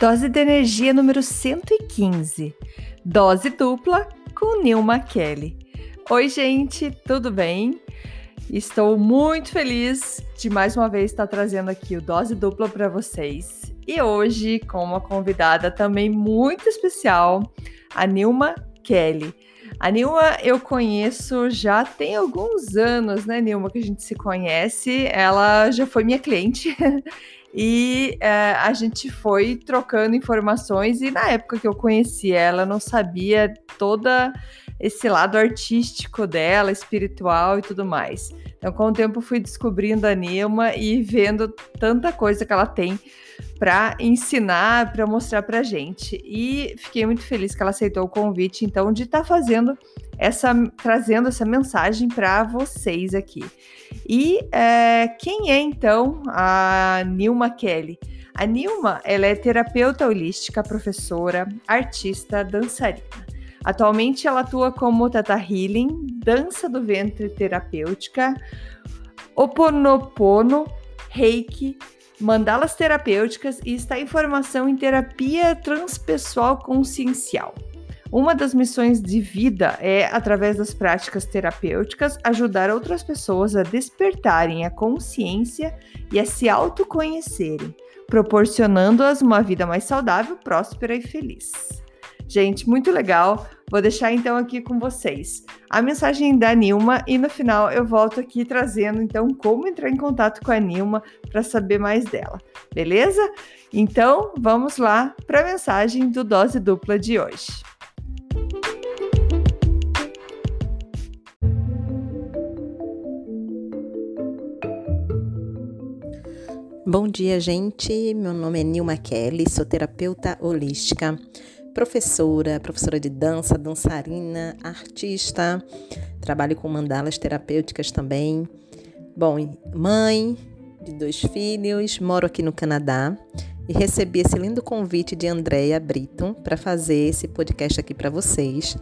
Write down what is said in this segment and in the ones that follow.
Dose de energia número 115. Dose dupla com Nilma Kelly. Oi, gente, tudo bem? Estou muito feliz de mais uma vez estar trazendo aqui o Dose Dupla para vocês. E hoje com uma convidada também muito especial, a Nilma Kelly. A Nilma eu conheço já tem alguns anos, né, Nilma, que a gente se conhece. Ela já foi minha cliente E é, a gente foi trocando informações, e na época que eu conheci ela, não sabia toda esse lado artístico dela, espiritual e tudo mais. Então, com o tempo, fui descobrindo a Nilma e vendo tanta coisa que ela tem para ensinar, para mostrar para gente. E fiquei muito feliz que ela aceitou o convite, então, de estar tá fazendo essa, trazendo essa mensagem para vocês aqui. E é, quem é então a Nilma Kelly? A Nilma ela é terapeuta holística, professora, artista, dançarina. Atualmente ela atua como Tata Healing, dança do ventre terapêutica, Oponopono, Reiki, mandalas terapêuticas e está em formação em terapia transpessoal consciencial. Uma das missões de vida é, através das práticas terapêuticas, ajudar outras pessoas a despertarem a consciência e a se autoconhecerem, proporcionando-as uma vida mais saudável, próspera e feliz. Gente, muito legal. Vou deixar então aqui com vocês a mensagem da Nilma e no final eu volto aqui trazendo então como entrar em contato com a Nilma para saber mais dela, beleza? Então vamos lá para a mensagem do Dose Dupla de hoje. Bom dia, gente. Meu nome é Nilma Kelly, sou terapeuta holística, professora, professora de dança, dançarina, artista. Trabalho com mandalas terapêuticas também. Bom, mãe de dois filhos, moro aqui no Canadá e recebi esse lindo convite de Andréia Brito para fazer esse podcast aqui para vocês,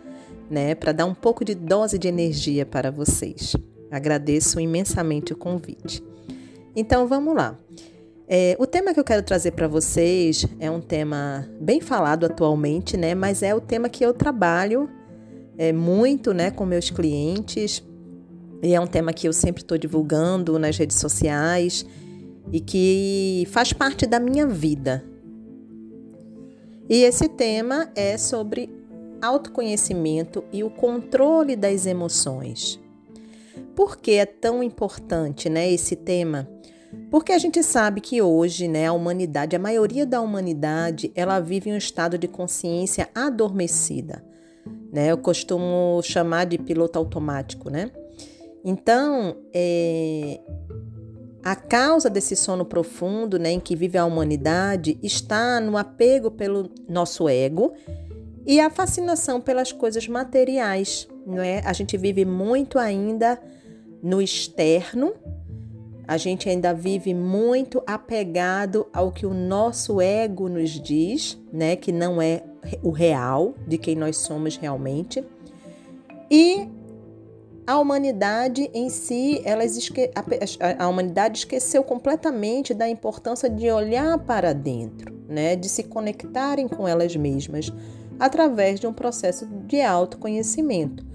né, para dar um pouco de dose de energia para vocês. Agradeço imensamente o convite. Então vamos lá. É, o tema que eu quero trazer para vocês é um tema bem falado atualmente, né? Mas é o tema que eu trabalho é, muito, né, com meus clientes. E é um tema que eu sempre estou divulgando nas redes sociais e que faz parte da minha vida. E esse tema é sobre autoconhecimento e o controle das emoções. Por que é tão importante, né, esse tema? Porque a gente sabe que hoje, né, a humanidade, a maioria da humanidade, ela vive em um estado de consciência adormecida, né? Eu costumo chamar de piloto automático, né? Então, é, a causa desse sono profundo, né, em que vive a humanidade, está no apego pelo nosso ego e a fascinação pelas coisas materiais, não é? A gente vive muito ainda no externo, a gente ainda vive muito apegado ao que o nosso ego nos diz, né, que não é o real de quem nós somos realmente. E a humanidade em si, elas esque... a humanidade esqueceu completamente da importância de olhar para dentro, né, de se conectarem com elas mesmas através de um processo de autoconhecimento.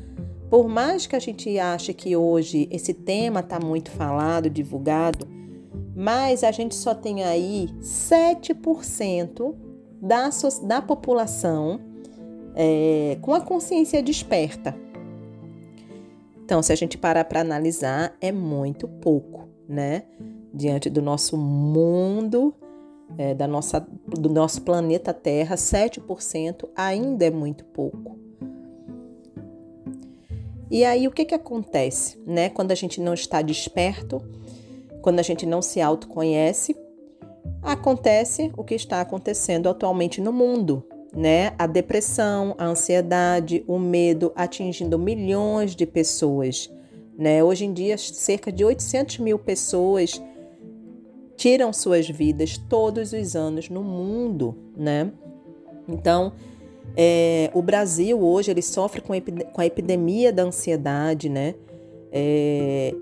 Por mais que a gente ache que hoje esse tema está muito falado, divulgado, mas a gente só tem aí 7% da, da população é, com a consciência desperta. Então, se a gente parar para analisar, é muito pouco, né? Diante do nosso mundo, é, da nossa, do nosso planeta Terra, 7% ainda é muito pouco. E aí o que, que acontece, né? Quando a gente não está desperto, quando a gente não se autoconhece, acontece o que está acontecendo atualmente no mundo, né? A depressão, a ansiedade, o medo atingindo milhões de pessoas, né? Hoje em dia, cerca de 800 mil pessoas tiram suas vidas todos os anos no mundo, né? Então, é, o Brasil hoje ele sofre com, com a epidemia da ansiedade, né? É,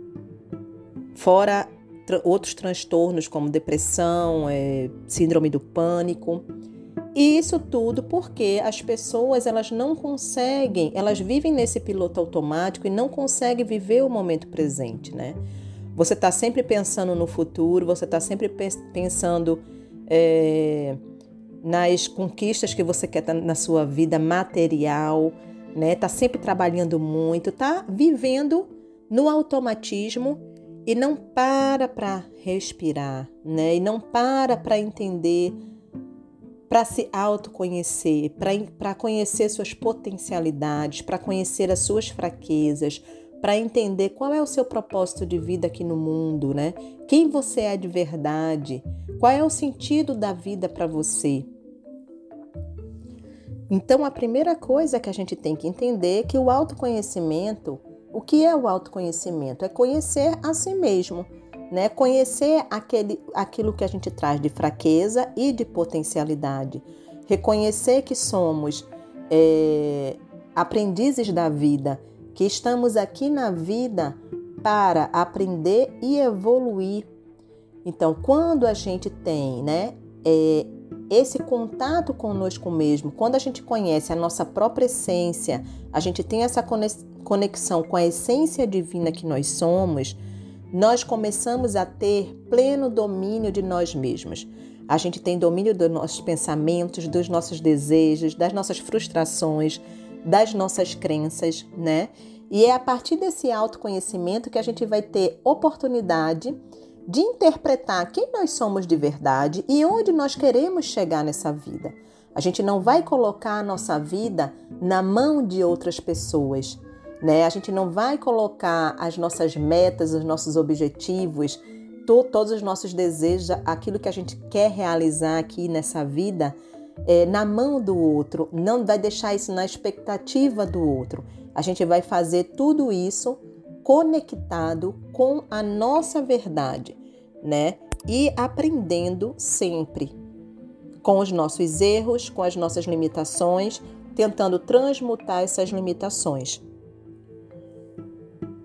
fora tra outros transtornos como depressão, é, síndrome do pânico. E isso tudo porque as pessoas elas não conseguem, elas vivem nesse piloto automático e não conseguem viver o momento presente, né? Você está sempre pensando no futuro, você está sempre pensando é, nas conquistas que você quer na sua vida material, né? Tá sempre trabalhando muito, tá vivendo no automatismo e não para para respirar, né? E não para para entender, para se autoconhecer, para conhecer suas potencialidades, para conhecer as suas fraquezas, para entender qual é o seu propósito de vida aqui no mundo, né? Quem você é de verdade, qual é o sentido da vida para você. Então, a primeira coisa que a gente tem que entender é que o autoconhecimento, o que é o autoconhecimento? É conhecer a si mesmo, né? Conhecer aquele, aquilo que a gente traz de fraqueza e de potencialidade. Reconhecer que somos é, aprendizes da vida que estamos aqui na vida para aprender e evoluir. Então, quando a gente tem, né, é, esse contato conosco mesmo, quando a gente conhece a nossa própria essência, a gente tem essa conexão com a essência divina que nós somos, nós começamos a ter pleno domínio de nós mesmos. A gente tem domínio dos nossos pensamentos, dos nossos desejos, das nossas frustrações, das nossas crenças, né? E é a partir desse autoconhecimento que a gente vai ter oportunidade de interpretar quem nós somos de verdade e onde nós queremos chegar nessa vida. A gente não vai colocar a nossa vida na mão de outras pessoas, né? A gente não vai colocar as nossas metas, os nossos objetivos, to todos os nossos desejos, aquilo que a gente quer realizar aqui nessa vida, é, na mão do outro, não vai deixar isso na expectativa do outro. A gente vai fazer tudo isso conectado com a nossa verdade, né? E aprendendo sempre com os nossos erros, com as nossas limitações, tentando transmutar essas limitações.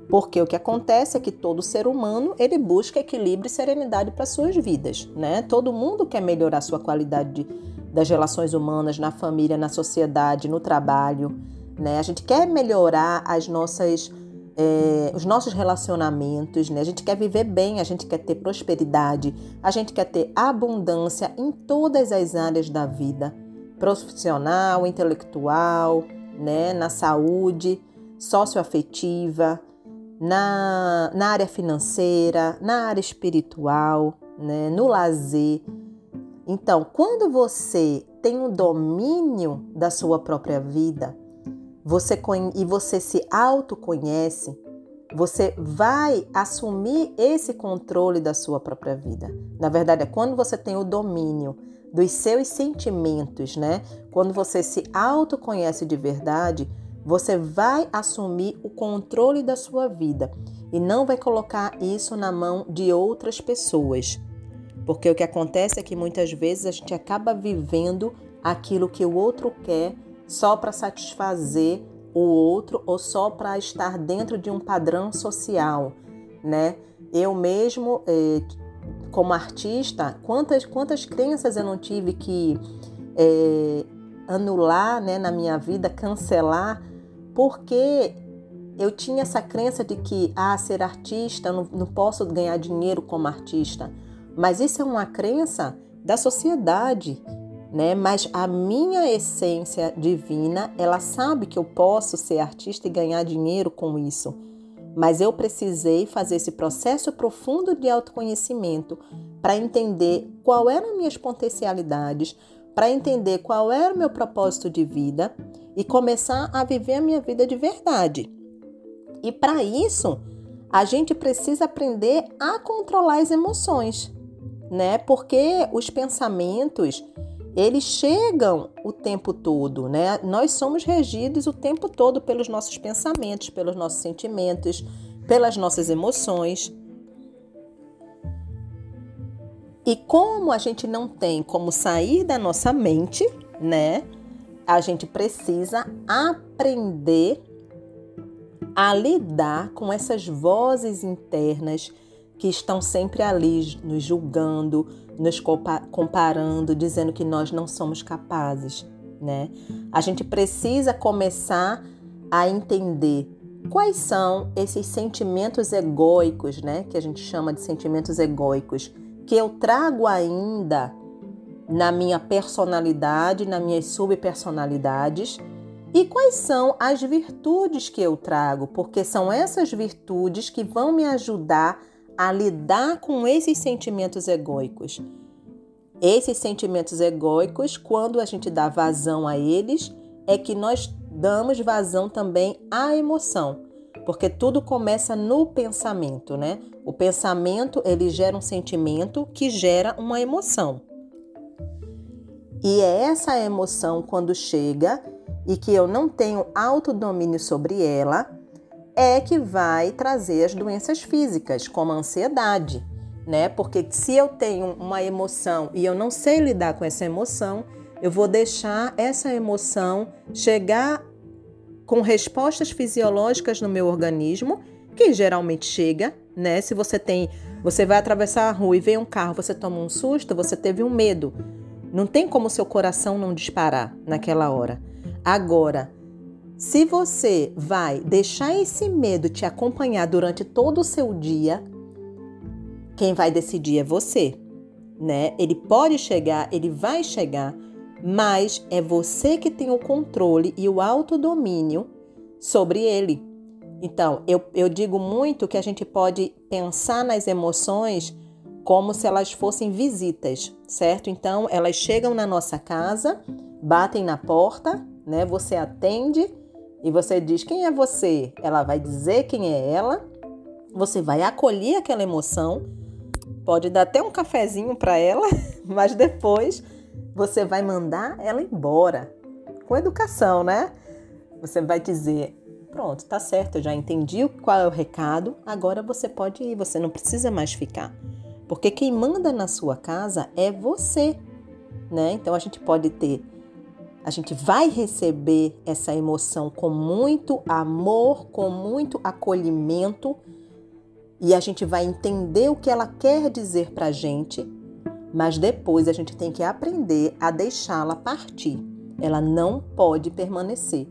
Porque o que acontece é que todo ser humano ele busca equilíbrio e serenidade para suas vidas, né? Todo mundo quer melhorar sua qualidade de das relações humanas na família, na sociedade, no trabalho. Né? A gente quer melhorar as nossas, é, os nossos relacionamentos, né? a gente quer viver bem, a gente quer ter prosperidade, a gente quer ter abundância em todas as áreas da vida profissional, intelectual, né? na saúde, socioafetiva, na, na área financeira, na área espiritual, né? no lazer. Então, quando você tem um domínio da sua própria vida, você e você se autoconhece, você vai assumir esse controle da sua própria vida. Na verdade, é quando você tem o domínio dos seus sentimentos, né? Quando você se autoconhece de verdade, você vai assumir o controle da sua vida e não vai colocar isso na mão de outras pessoas. Porque o que acontece é que muitas vezes a gente acaba vivendo aquilo que o outro quer só para satisfazer o outro ou só para estar dentro de um padrão social, né? Eu mesmo, eh, como artista, quantas quantas crenças eu não tive que eh, anular, né, na minha vida, cancelar, porque eu tinha essa crença de que, ah, ser artista, não, não posso ganhar dinheiro como artista. Mas isso é uma crença da sociedade, né? Mas a minha essência divina, ela sabe que eu posso ser artista e ganhar dinheiro com isso. Mas eu precisei fazer esse processo profundo de autoconhecimento para entender qual eram minhas potencialidades, para entender qual era o meu propósito de vida e começar a viver a minha vida de verdade. E para isso, a gente precisa aprender a controlar as emoções, né? Porque os pensamentos, eles chegam o tempo todo, né? Nós somos regidos o tempo todo pelos nossos pensamentos, pelos nossos sentimentos, pelas nossas emoções. E como a gente não tem como sair da nossa mente, né? A gente precisa aprender a lidar com essas vozes internas que estão sempre ali nos julgando, nos comparando, dizendo que nós não somos capazes, né? A gente precisa começar a entender quais são esses sentimentos egóicos, né, que a gente chama de sentimentos egóicos, que eu trago ainda na minha personalidade, nas minhas subpersonalidades e quais são as virtudes que eu trago? Porque são essas virtudes que vão me ajudar a lidar com esses sentimentos egóicos. Esses sentimentos egóicos, quando a gente dá vazão a eles, é que nós damos vazão também à emoção, porque tudo começa no pensamento, né? O pensamento, ele gera um sentimento que gera uma emoção. E é essa emoção quando chega e que eu não tenho autodomínio sobre ela, é que vai trazer as doenças físicas, como a ansiedade, né? Porque se eu tenho uma emoção e eu não sei lidar com essa emoção, eu vou deixar essa emoção chegar com respostas fisiológicas no meu organismo, que geralmente chega, né? Se você tem, você vai atravessar a rua e vê um carro, você toma um susto, você teve um medo. Não tem como seu coração não disparar naquela hora. Agora, se você vai deixar esse medo te acompanhar durante todo o seu dia, quem vai decidir é você, né? Ele pode chegar, ele vai chegar, mas é você que tem o controle e o autodomínio sobre ele. Então, eu, eu digo muito que a gente pode pensar nas emoções como se elas fossem visitas, certo? Então, elas chegam na nossa casa, batem na porta né? Você atende e você diz quem é você, ela vai dizer quem é ela, você vai acolher aquela emoção, pode dar até um cafezinho para ela, mas depois você vai mandar ela embora com educação, né? Você vai dizer: pronto, tá certo, eu já entendi qual é o recado, agora você pode ir, você não precisa mais ficar. Porque quem manda na sua casa é você, né? Então a gente pode ter a gente vai receber essa emoção com muito amor, com muito acolhimento e a gente vai entender o que ela quer dizer para a gente, mas depois a gente tem que aprender a deixá-la partir. Ela não pode permanecer,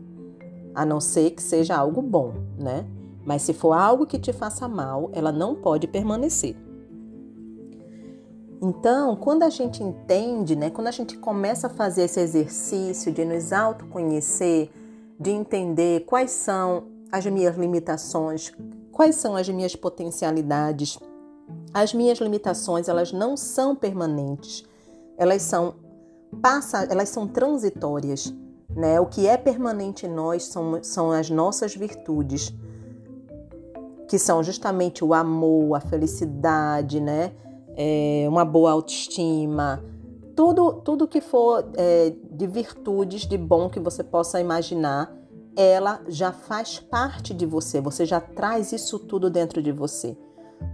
a não ser que seja algo bom, né? Mas se for algo que te faça mal, ela não pode permanecer. Então, quando a gente entende, né, quando a gente começa a fazer esse exercício de nos autoconhecer, de entender quais são as minhas limitações, quais são as minhas potencialidades, as minhas limitações, elas não são permanentes. Elas são passa, elas são transitórias, né? O que é permanente em nós são, são as nossas virtudes, que são justamente o amor, a felicidade, né? É, uma boa autoestima, tudo, tudo que for é, de virtudes, de bom que você possa imaginar, ela já faz parte de você, você já traz isso tudo dentro de você.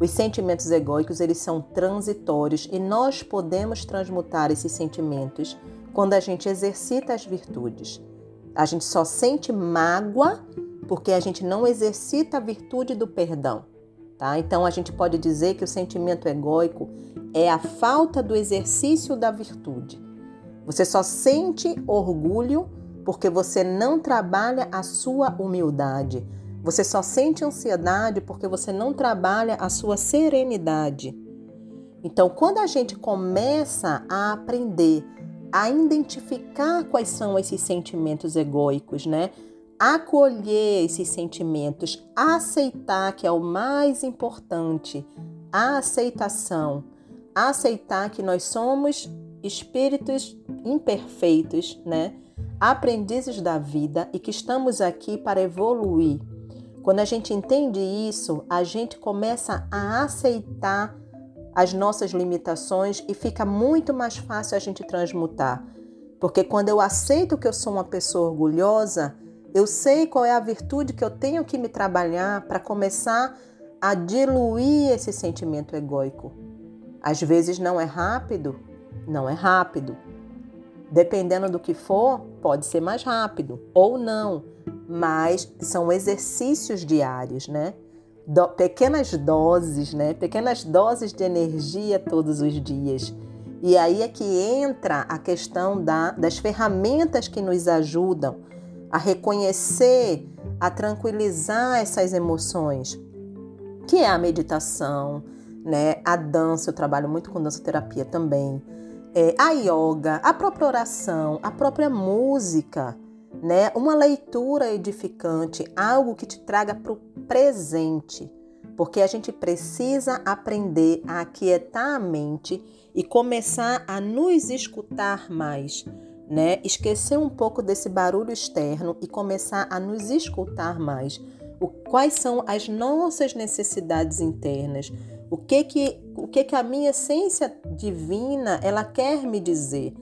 Os sentimentos egóicos, eles são transitórios e nós podemos transmutar esses sentimentos quando a gente exercita as virtudes. A gente só sente mágoa porque a gente não exercita a virtude do perdão. Tá? Então a gente pode dizer que o sentimento egóico é a falta do exercício da virtude. Você só sente orgulho porque você não trabalha a sua humildade. Você só sente ansiedade porque você não trabalha a sua serenidade. Então, quando a gente começa a aprender a identificar quais são esses sentimentos egóicos, né? Acolher esses sentimentos, aceitar que é o mais importante, a aceitação, aceitar que nós somos espíritos imperfeitos, né? Aprendizes da vida e que estamos aqui para evoluir. Quando a gente entende isso, a gente começa a aceitar as nossas limitações e fica muito mais fácil a gente transmutar. Porque quando eu aceito que eu sou uma pessoa orgulhosa, eu sei qual é a virtude que eu tenho que me trabalhar para começar a diluir esse sentimento egóico. Às vezes não é rápido, não é rápido. Dependendo do que for, pode ser mais rápido ou não, mas são exercícios diários, né? Do, pequenas doses, né? Pequenas doses de energia todos os dias. E aí é que entra a questão da, das ferramentas que nos ajudam a reconhecer, a tranquilizar essas emoções, que é a meditação, né? A dança, eu trabalho muito com dança terapia também. É, a yoga, a própria oração, a própria música, né? Uma leitura edificante, algo que te traga para o presente, porque a gente precisa aprender a aquietar a mente e começar a nos escutar mais, né? Esquecer um pouco desse barulho externo e começar a nos escutar mais. O, quais são as nossas necessidades internas? O que que o que que a minha essência divina ela quer me dizer?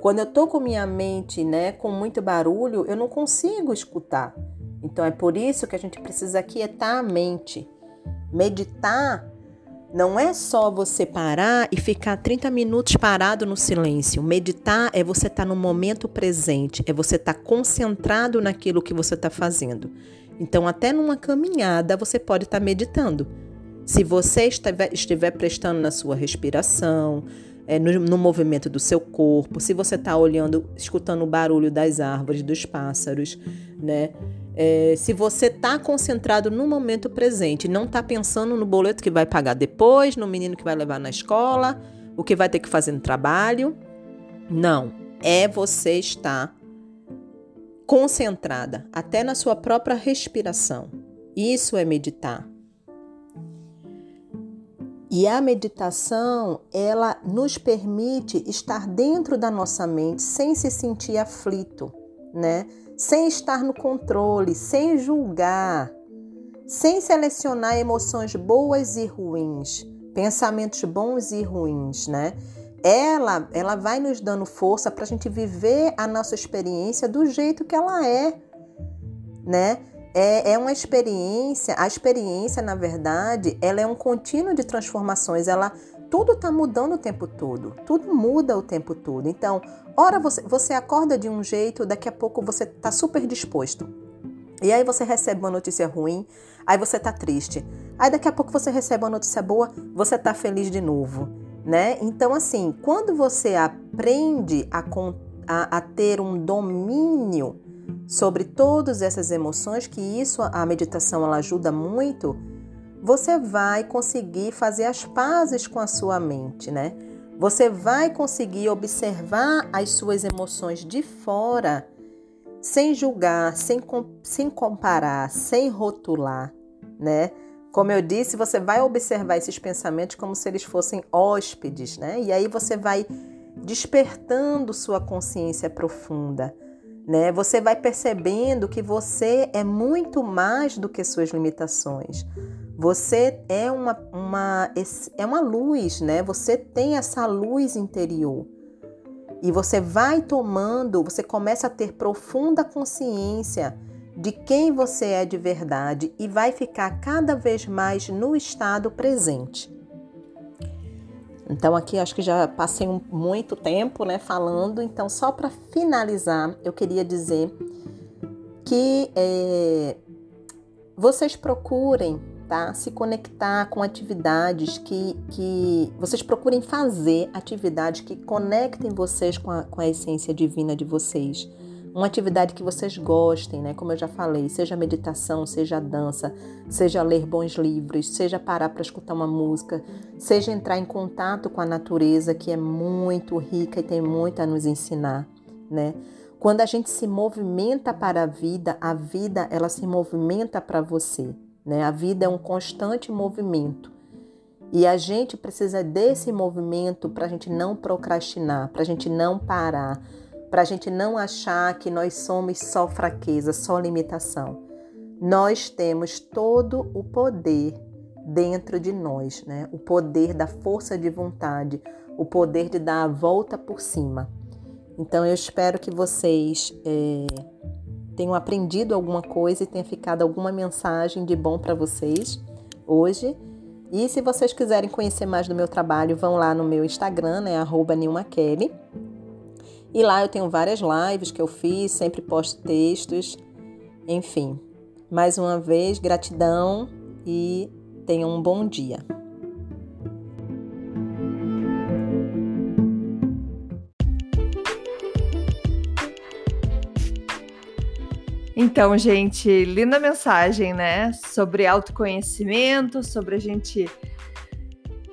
Quando eu tô com minha mente, né, com muito barulho, eu não consigo escutar. Então é por isso que a gente precisa aquietar a mente. Meditar não é só você parar e ficar 30 minutos parado no silêncio. Meditar é você estar tá no momento presente, é você estar tá concentrado naquilo que você está fazendo. Então, até numa caminhada, você pode estar tá meditando. Se você estiver, estiver prestando na sua respiração, é, no, no, movimento do seu corpo, se você está olhando, escutando o barulho das árvores, dos pássaros, né? É, se você está concentrado no momento presente, não está pensando no boleto que vai pagar depois, no menino que vai levar na escola, o que vai ter que fazer no trabalho. Não, é você estar concentrada até na sua própria respiração. Isso é meditar. E a meditação, ela nos permite estar dentro da nossa mente sem se sentir aflito, né? sem estar no controle, sem julgar, sem selecionar emoções boas e ruins, pensamentos bons e ruins, né? Ela, ela vai nos dando força para a gente viver a nossa experiência do jeito que ela é, né? É, é uma experiência, a experiência, na verdade, ela é um contínuo de transformações, ela tudo está mudando o tempo todo, tudo muda o tempo todo. Então, ora você, você acorda de um jeito, daqui a pouco você está super disposto. E aí você recebe uma notícia ruim, aí você está triste. Aí daqui a pouco você recebe uma notícia boa, você está feliz de novo, né? Então, assim, quando você aprende a, a, a ter um domínio sobre todas essas emoções, que isso a meditação ela ajuda muito, você vai conseguir fazer as pazes com a sua mente, né? Você vai conseguir observar as suas emoções de fora, sem julgar, sem, sem comparar, sem rotular, né? Como eu disse, você vai observar esses pensamentos como se eles fossem hóspedes, né? E aí você vai despertando sua consciência profunda, né? Você vai percebendo que você é muito mais do que suas limitações. Você é uma, uma, é uma luz, né? Você tem essa luz interior. E você vai tomando, você começa a ter profunda consciência de quem você é de verdade e vai ficar cada vez mais no estado presente. Então aqui acho que já passei muito tempo, né, falando. Então só para finalizar, eu queria dizer que é, vocês procurem tá? Se conectar com atividades que, que vocês procurem fazer atividades que conectem vocês com a, com a essência divina de vocês. Uma atividade que vocês gostem, né? Como eu já falei, seja meditação, seja dança, seja ler bons livros, seja parar para escutar uma música, seja entrar em contato com a natureza, que é muito rica e tem muito a nos ensinar, né? Quando a gente se movimenta para a vida, a vida ela se movimenta para você. Né? A vida é um constante movimento. E a gente precisa desse movimento para a gente não procrastinar, para a gente não parar, para a gente não achar que nós somos só fraqueza, só limitação. Nós temos todo o poder dentro de nós, né? O poder da força de vontade, o poder de dar a volta por cima. Então eu espero que vocês é, tenham aprendido alguma coisa e tenha ficado alguma mensagem de bom para vocês hoje. E se vocês quiserem conhecer mais do meu trabalho, vão lá no meu Instagram, né, @nilmakelly. E lá eu tenho várias lives que eu fiz, sempre posto textos, enfim. Mais uma vez, gratidão e tenham um bom dia. Então, gente, linda mensagem, né? Sobre autoconhecimento, sobre a gente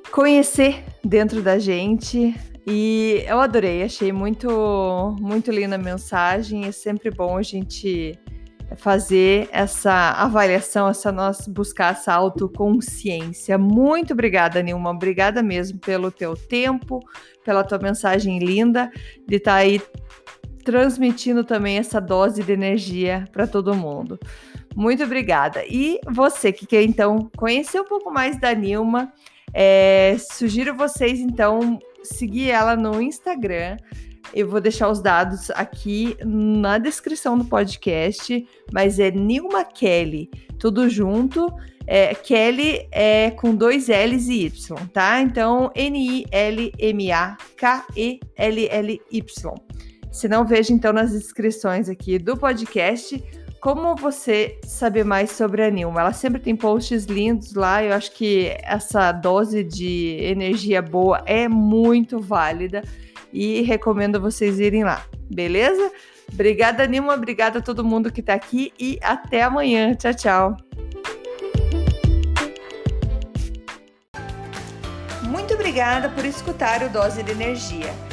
conhecer dentro da gente. E eu adorei, achei muito, muito linda a mensagem. É sempre bom a gente fazer essa avaliação, essa nossa buscar essa autoconsciência. Muito obrigada, Nilma. Obrigada mesmo pelo teu tempo, pela tua mensagem linda de estar tá aí transmitindo também essa dose de energia para todo mundo. Muito obrigada. E você que quer então conhecer um pouco mais da Nilma, é, sugiro vocês então seguir ela no Instagram. Eu vou deixar os dados aqui na descrição do podcast, mas é Nilma Kelly, tudo junto. É, Kelly é com dois L's e Y, tá? Então, N-I-L-M-A-K-E-L-L-Y. Se não, veja então nas inscrições aqui do podcast como você saber mais sobre a Nilma. Ela sempre tem posts lindos lá. Eu acho que essa dose de energia boa é muito válida e recomendo vocês irem lá, beleza? Obrigada, Nilma. Obrigada a todo mundo que está aqui e até amanhã. Tchau, tchau. Muito obrigada por escutar o Dose de Energia.